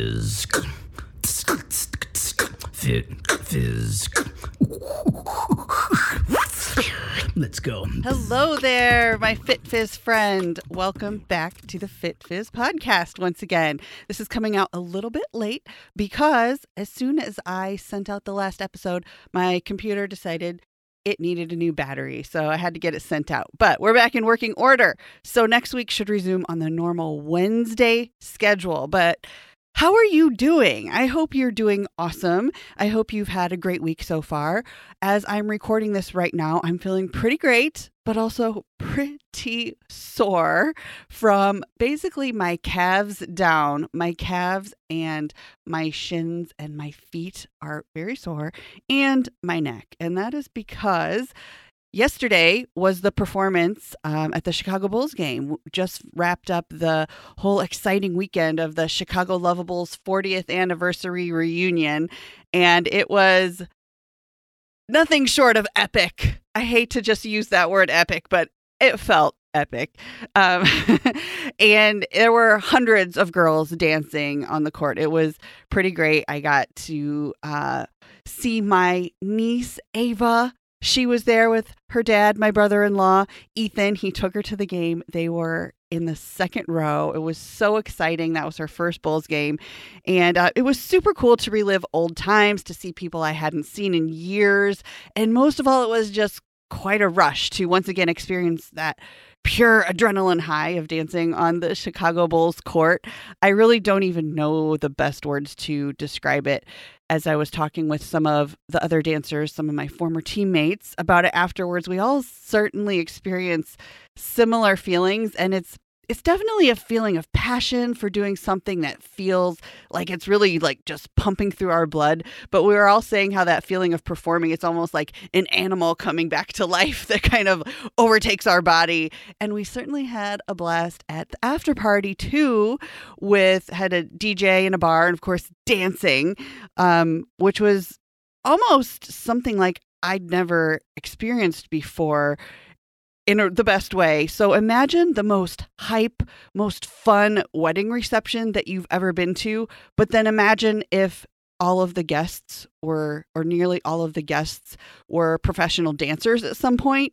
fizz. Fizz. Let's go. Hello there, my Fit Fizz friend. Welcome back to the Fit Fizz podcast once again. This is coming out a little bit late because as soon as I sent out the last episode, my computer decided it needed a new battery. So I had to get it sent out. But we're back in working order. So next week should resume on the normal Wednesday schedule. But how are you doing? I hope you're doing awesome. I hope you've had a great week so far. As I'm recording this right now, I'm feeling pretty great, but also pretty sore from basically my calves down. My calves and my shins and my feet are very sore, and my neck. And that is because Yesterday was the performance um, at the Chicago Bulls game. Just wrapped up the whole exciting weekend of the Chicago Luvabulls 40th anniversary reunion, and it was nothing short of epic. I hate to just use that word epic, but it felt epic. Um, and there were hundreds of girls dancing on the court. It was pretty great. I got to uh, see my niece, Ava she was there with her dad, my brother in law, Ethan. He took her to the game. They were in the second row. It was so exciting. That was her first Bulls game. And uh, it was super cool to relive old times, to see people I hadn't seen in years. And most of all, it was just quite a rush to once again experience that pure adrenaline high of dancing on the Chicago Bulls court. I really don't even know the best words to describe it. As I was talking with some of the other dancers, some of my former teammates about it afterwards, we all certainly experience similar feelings. And it's it's definitely a feeling of passion for doing something that feels like it's really like just pumping through our blood. But we were all saying how that feeling of performing, it's almost like an animal coming back to life that kind of overtakes our body. And we certainly had a blast at the after party too, with had a DJ in a bar and of course dancing, um, which was almost something like I'd never experienced before in the best way. So imagine the most hype, most fun wedding reception that you've ever been to, but then imagine if all of the guests were, or nearly all of the guests were professional dancers at some point.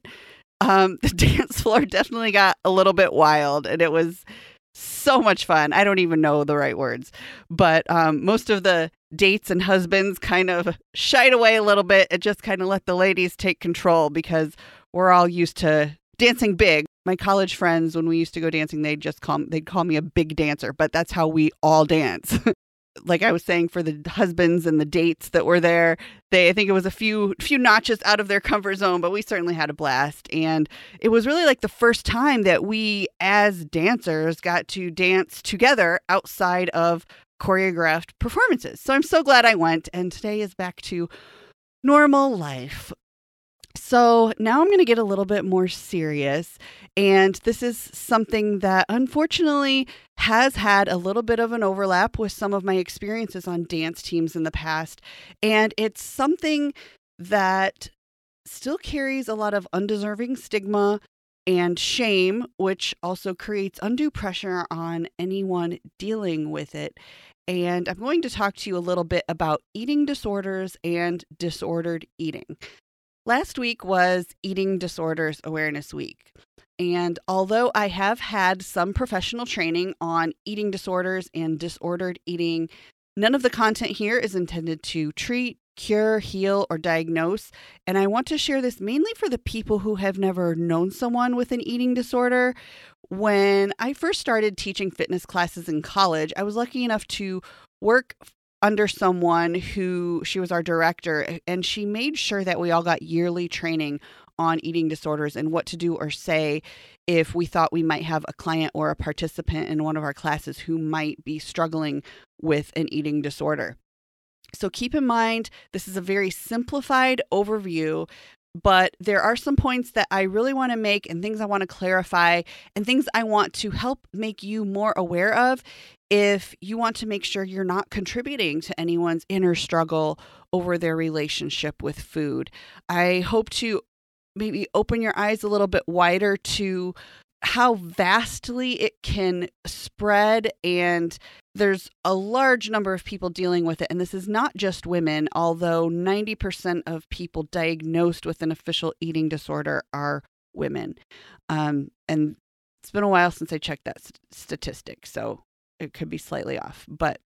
Um, the dance floor definitely got a little bit wild and it was so much fun. I don't even know the right words, but um, most of the dates and husbands kind of shied away a little bit and just kind of let the ladies take control because we're all used to dancing big. My college friends, when we used to go dancing, they'd just call they'd call me a big dancer, but that's how we all dance. like I was saying, for the husbands and the dates that were there, they I think it was a few few notches out of their comfort zone, but we certainly had a blast. And it was really like the first time that we as dancers got to dance together outside of choreographed performances. So I'm so glad I went and today is back to normal life. So now I'm going to get a little bit more serious. And this is something that unfortunately has had a little bit of an overlap with some of my experiences on dance teams in the past. And it's something that still carries a lot of undeserving stigma and shame, which also creates undue pressure on anyone dealing with it. And I'm going to talk to you a little bit about eating disorders and disordered eating. Last week was Eating Disorders Awareness Week. And although I have had some professional training on eating disorders and disordered eating, none of the content here is intended to treat, cure, heal, or diagnose. And I want to share this mainly for the people who have never known someone with an eating disorder. When I first started teaching fitness classes in college, I was lucky enough to work under someone who she was our director and she made sure that we all got yearly training on eating disorders and what to do or say if we thought we might have a client or a participant in one of our classes who might be struggling with an eating disorder. So keep in mind, this is a very simplified overview but there are some points that I really want to make and things I want to clarify and things I want to help make you more aware of if you want to make sure you're not contributing to anyone's inner struggle over their relationship with food. I hope to maybe open your eyes a little bit wider to how vastly it can spread and there's a large number of people dealing with it and this is not just women although 90% of people diagnosed with an official eating disorder are women um, and it's been a while since i checked that st- statistic so it could be slightly off but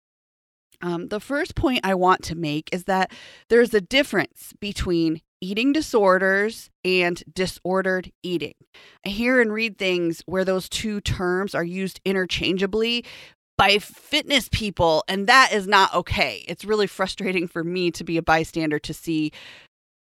um, the first point i want to make is that there's a difference between eating disorders and disordered eating. I hear and read things where those two terms are used interchangeably by fitness people, and that is not okay. It's really frustrating for me to be a bystander to see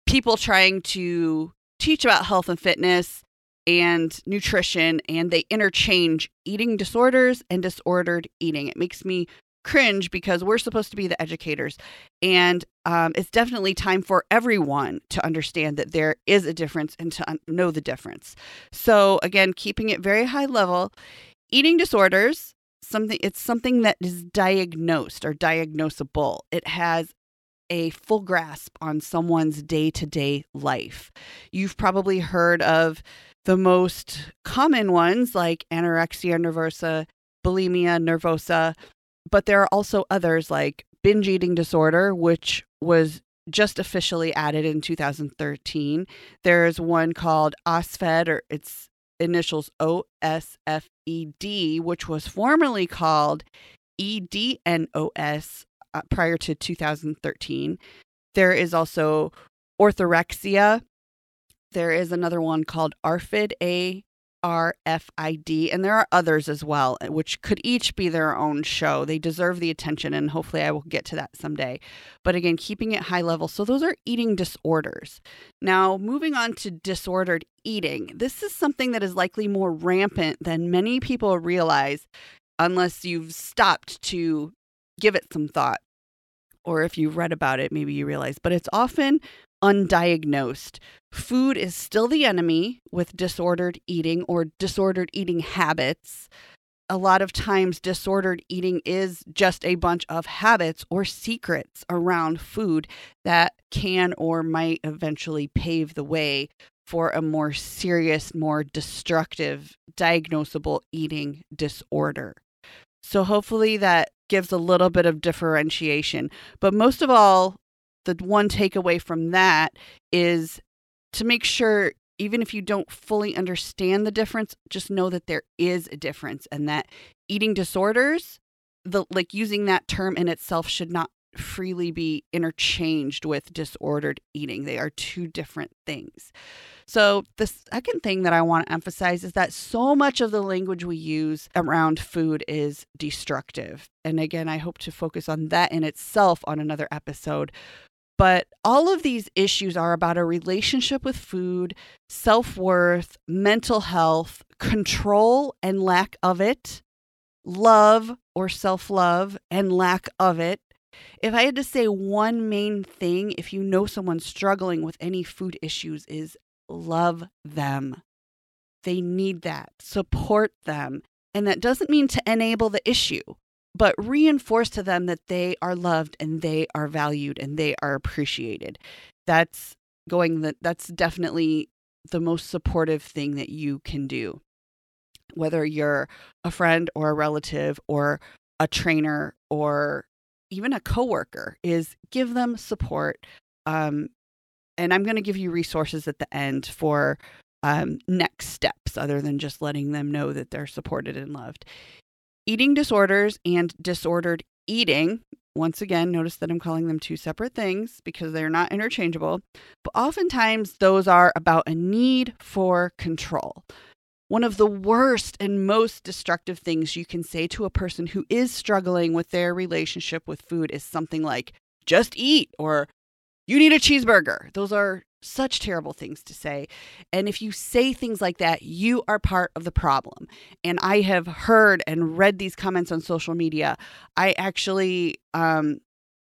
people trying to teach about health and fitness and nutrition, and they interchange eating disorders and disordered eating. It makes me cringe because we're supposed to be the educators. And um, it's definitely time for everyone to understand that there is a difference and to un- know the difference. So, again, keeping it very high level, eating disorders. Something it's something that is diagnosed or diagnosable. It has a full grasp on someone's day to day life. You've probably heard of the most common ones like anorexia nervosa, bulimia nervosa, but there are also others like binge eating disorder, which was just officially added in 2013. There's one called OSFED, or its initials OSFED, which was formerly called EDNOS uh, prior to 2013. There is also orthorexia. There is another one called ARFID, A R F I D, and there are others as well, uh, which could each be their own show. They deserve the attention, and hopefully, I will get to that someday. But again, keeping it high level. So, those are eating disorders. Now, moving on to disordered eating, this is something that is likely more rampant than many people realize unless you've stopped to give it some thought. Or if you've read about it, maybe you realize, but it's often undiagnosed. Food is still the enemy with disordered eating or disordered eating habits. A lot of times, disordered eating is just a bunch of habits or secrets around food that can or might eventually pave the way for a more serious, more destructive, diagnosable eating disorder. So, hopefully, that gives a little bit of differentiation. But most of all, the one takeaway from that is to make sure even if you don't fully understand the difference just know that there is a difference and that eating disorders the like using that term in itself should not freely be interchanged with disordered eating. They are two different things. So the second thing that i want to emphasize is that so much of the language we use around food is destructive. And again i hope to focus on that in itself on another episode but all of these issues are about a relationship with food, self worth, mental health, control and lack of it, love or self love and lack of it. If I had to say one main thing, if you know someone struggling with any food issues, is love them. They need that. Support them. And that doesn't mean to enable the issue but reinforce to them that they are loved and they are valued and they are appreciated. That's going that that's definitely the most supportive thing that you can do. Whether you're a friend or a relative or a trainer or even a coworker is give them support. Um, and I'm going to give you resources at the end for um, next steps other than just letting them know that they're supported and loved. Eating disorders and disordered eating, once again, notice that I'm calling them two separate things because they're not interchangeable, but oftentimes those are about a need for control. One of the worst and most destructive things you can say to a person who is struggling with their relationship with food is something like, just eat, or you need a cheeseburger. Those are such terrible things to say. And if you say things like that, you are part of the problem. And I have heard and read these comments on social media. I actually, um,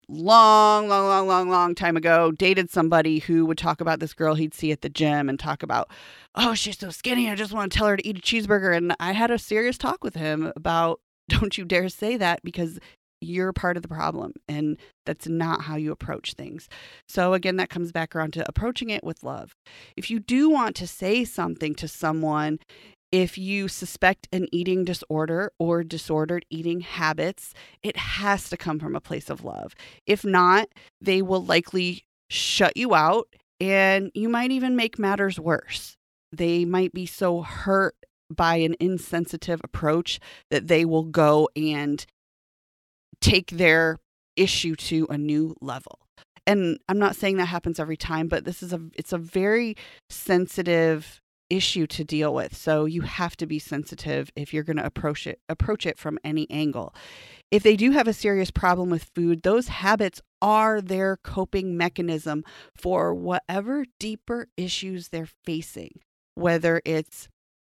long, long, long, long, long time ago, dated somebody who would talk about this girl he'd see at the gym and talk about, oh, she's so skinny. I just want to tell her to eat a cheeseburger. And I had a serious talk with him about, don't you dare say that because you're part of the problem and that's not how you approach things. So again that comes back around to approaching it with love. If you do want to say something to someone If you suspect an eating disorder or disordered eating habits, it has to come from a place of love. If not, they will likely shut you out and you might even make matters worse. They might be so hurt by an insensitive approach that they will go and take their issue to a new level. And I'm not saying that happens every time, but this is a it's a very sensitive issue to deal with. So you have to be sensitive if you're going to approach it approach it from any angle. If they do have a serious problem with food, those habits are their coping mechanism for whatever deeper issues they're facing, whether it's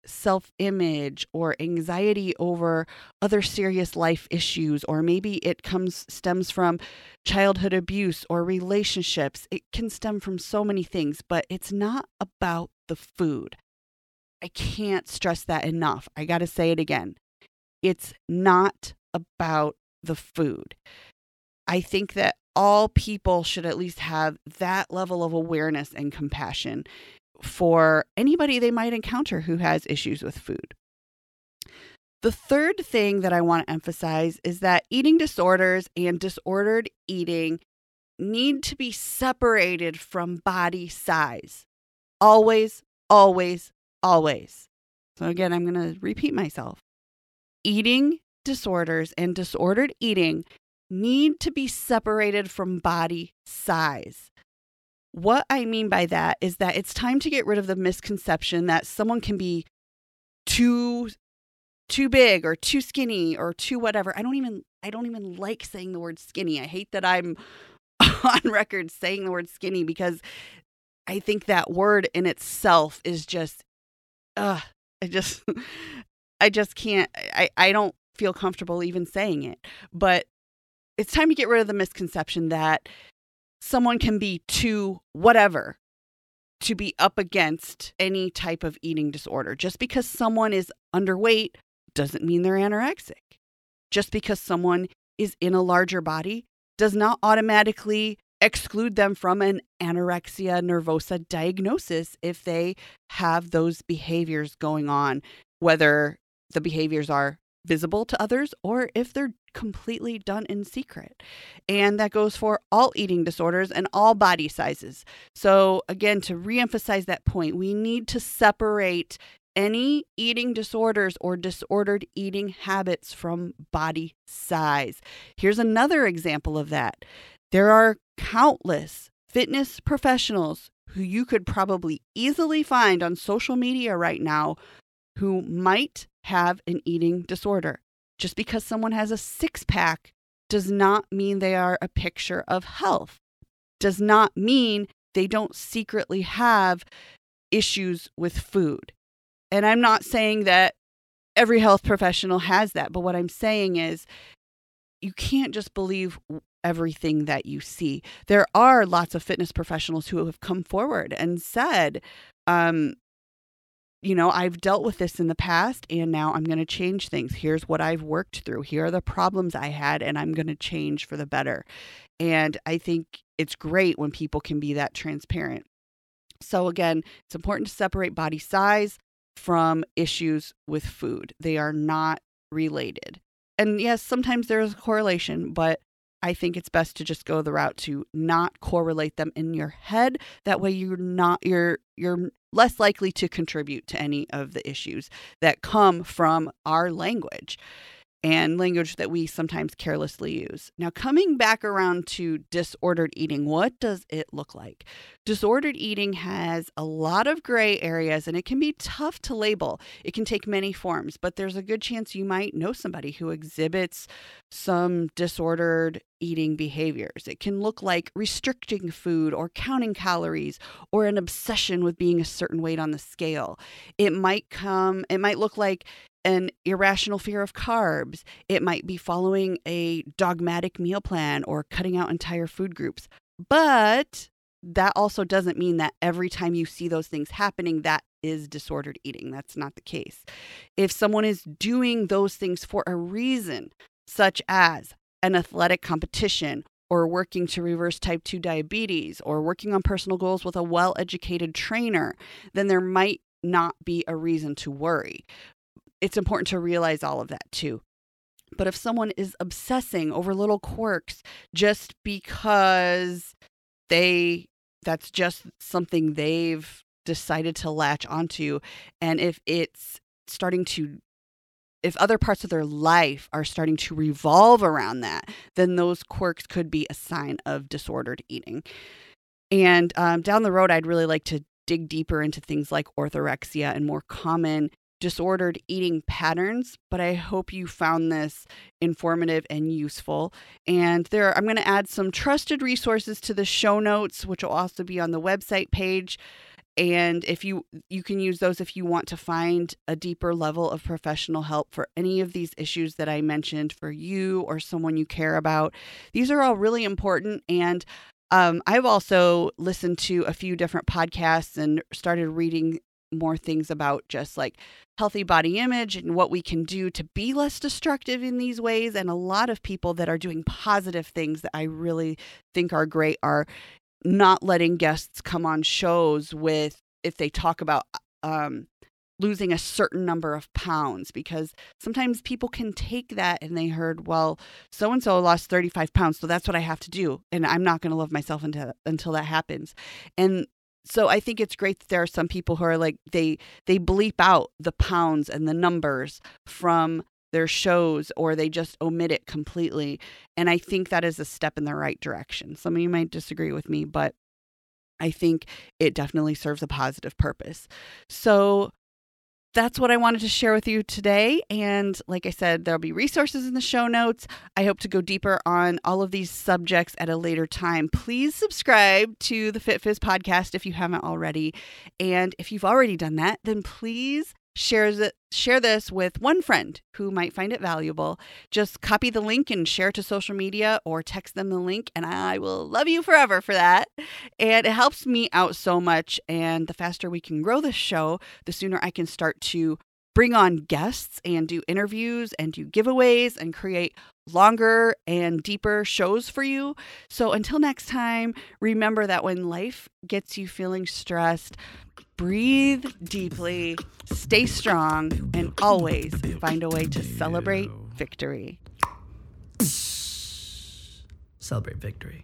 self image or anxiety over other serious life issues, or maybe it comes stems from childhood abuse or relationships. It can stem from so many things, but it's not about the food. I can't stress that enough. I got to say it again. It's not about the food. I think that all people should at least have that level of awareness and compassion for anybody they might encounter who has issues with food. The third thing that I want to emphasize is that eating disorders and disordered eating need to be separated from body size. Always, always, always. So, again, I'm going to repeat myself. Eating disorders and disordered eating need to be separated from body size. What I mean by that is that it's time to get rid of the misconception that someone can be too too big or too skinny or too whatever. I don't even I don't even like saying the word skinny. I hate that I'm on record saying the word skinny because I think that word in itself is just uh I just I just can't I I don't feel comfortable even saying it. But it's time to get rid of the misconception that someone can be too whatever to be up against any type of eating disorder. Just because someone is underweight doesn't mean they're anorexic. Just because someone is in a larger body does not automatically exclude them from an anorexia nervosa diagnosis if they have those behaviors going on, whether the behaviors are visible to others or if they're completely done in secret. And that goes for all eating disorders and all body sizes. So, again, to reemphasize that point, we need to separate any eating disorders or disordered eating habits from body size. Here's another example of that. There are countless fitness professionals who you could probably easily find on social media right now who might have an eating disorder. Just because someone has a six pack does not mean they are a picture of health, does not mean they don't secretly have issues with food. And I'm not saying that every health professional has that, but what I'm saying is you can't just believe everything that you see. There are lots of fitness professionals who have come forward and said, um, you know, I've dealt with this in the past and now I'm going to change things. Here's what I've worked through. Here are the problems I had and I'm going to change for the better. And I think it's great when people can be that transparent. So, again, it's important to separate body size from issues with food, they are not related. And yes, sometimes there's a correlation, but I think it's best to just go the route to not correlate them in your head. That way you're not you're you're less likely to contribute to any of the issues that come from our language and language that we sometimes carelessly use. Now, coming back around to disordered eating, what does it look like? Disordered eating has a lot of gray areas and it can be tough to label. It can take many forms, but there's a good chance you might know somebody who exhibits some disordered eating behaviors. It can look like restricting food or counting calories or an obsession with being a certain weight on the scale. It might come, it might look like an irrational fear of carbs. It might be following a dogmatic meal plan or cutting out entire food groups. But that also doesn't mean that every time you see those things happening, that is disordered eating. That's not the case. If someone is doing those things for a reason, such as an athletic competition or working to reverse type 2 diabetes or working on personal goals with a well educated trainer, then there might not be a reason to worry. It's important to realize all of that too. But if someone is obsessing over little quirks just because they that's just something they've decided to latch onto and if it's starting to if other parts of their life are starting to revolve around that, then those quirks could be a sign of disordered eating. And um, down the road, I'd really like to dig deeper into things like orthorexia and more common disordered eating patterns, but I hope you found this informative and useful. And there I'm going to add some trusted resources to the show notes, which will also be on the website page and if you you can use those if you want to find a deeper level of professional help for any of these issues that I mentioned for you or someone you care about. These are all really important and um, I've also listened to a few different podcasts and started reading more things about just like healthy body image and what we can do to be less destructive in these ways. And a lot of people that are doing positive things that I really think are great are not letting guests come on shows with if they talk about um, losing a certain number of pounds because sometimes people can take that and they heard well so and so lost 35 pounds so that's what i have to do and i'm not going to love myself until until that happens and so i think it's great that there are some people who are like they they bleep out the pounds and the numbers from their shows or they just omit it completely. And I think that is a step in the right direction. Some of you might disagree with me, but I think it definitely serves a positive purpose. So that's what I wanted to share with you today. And like I said, there'll be resources in the show notes. I hope to go deeper on all of these subjects at a later time. Please subscribe to the Fit Fizz podcast if you haven't already. And if you've already done that, then please shares it share this with one friend who might find it valuable just copy the link and share to social media or text them the link and i will love you forever for that and it helps me out so much and the faster we can grow this show the sooner i can start to bring on guests and do interviews and do giveaways and create longer and deeper shows for you. So until next time, remember that when life gets you feeling stressed, breathe deeply, stay strong, and always find a way to celebrate victory. Celebrate victory.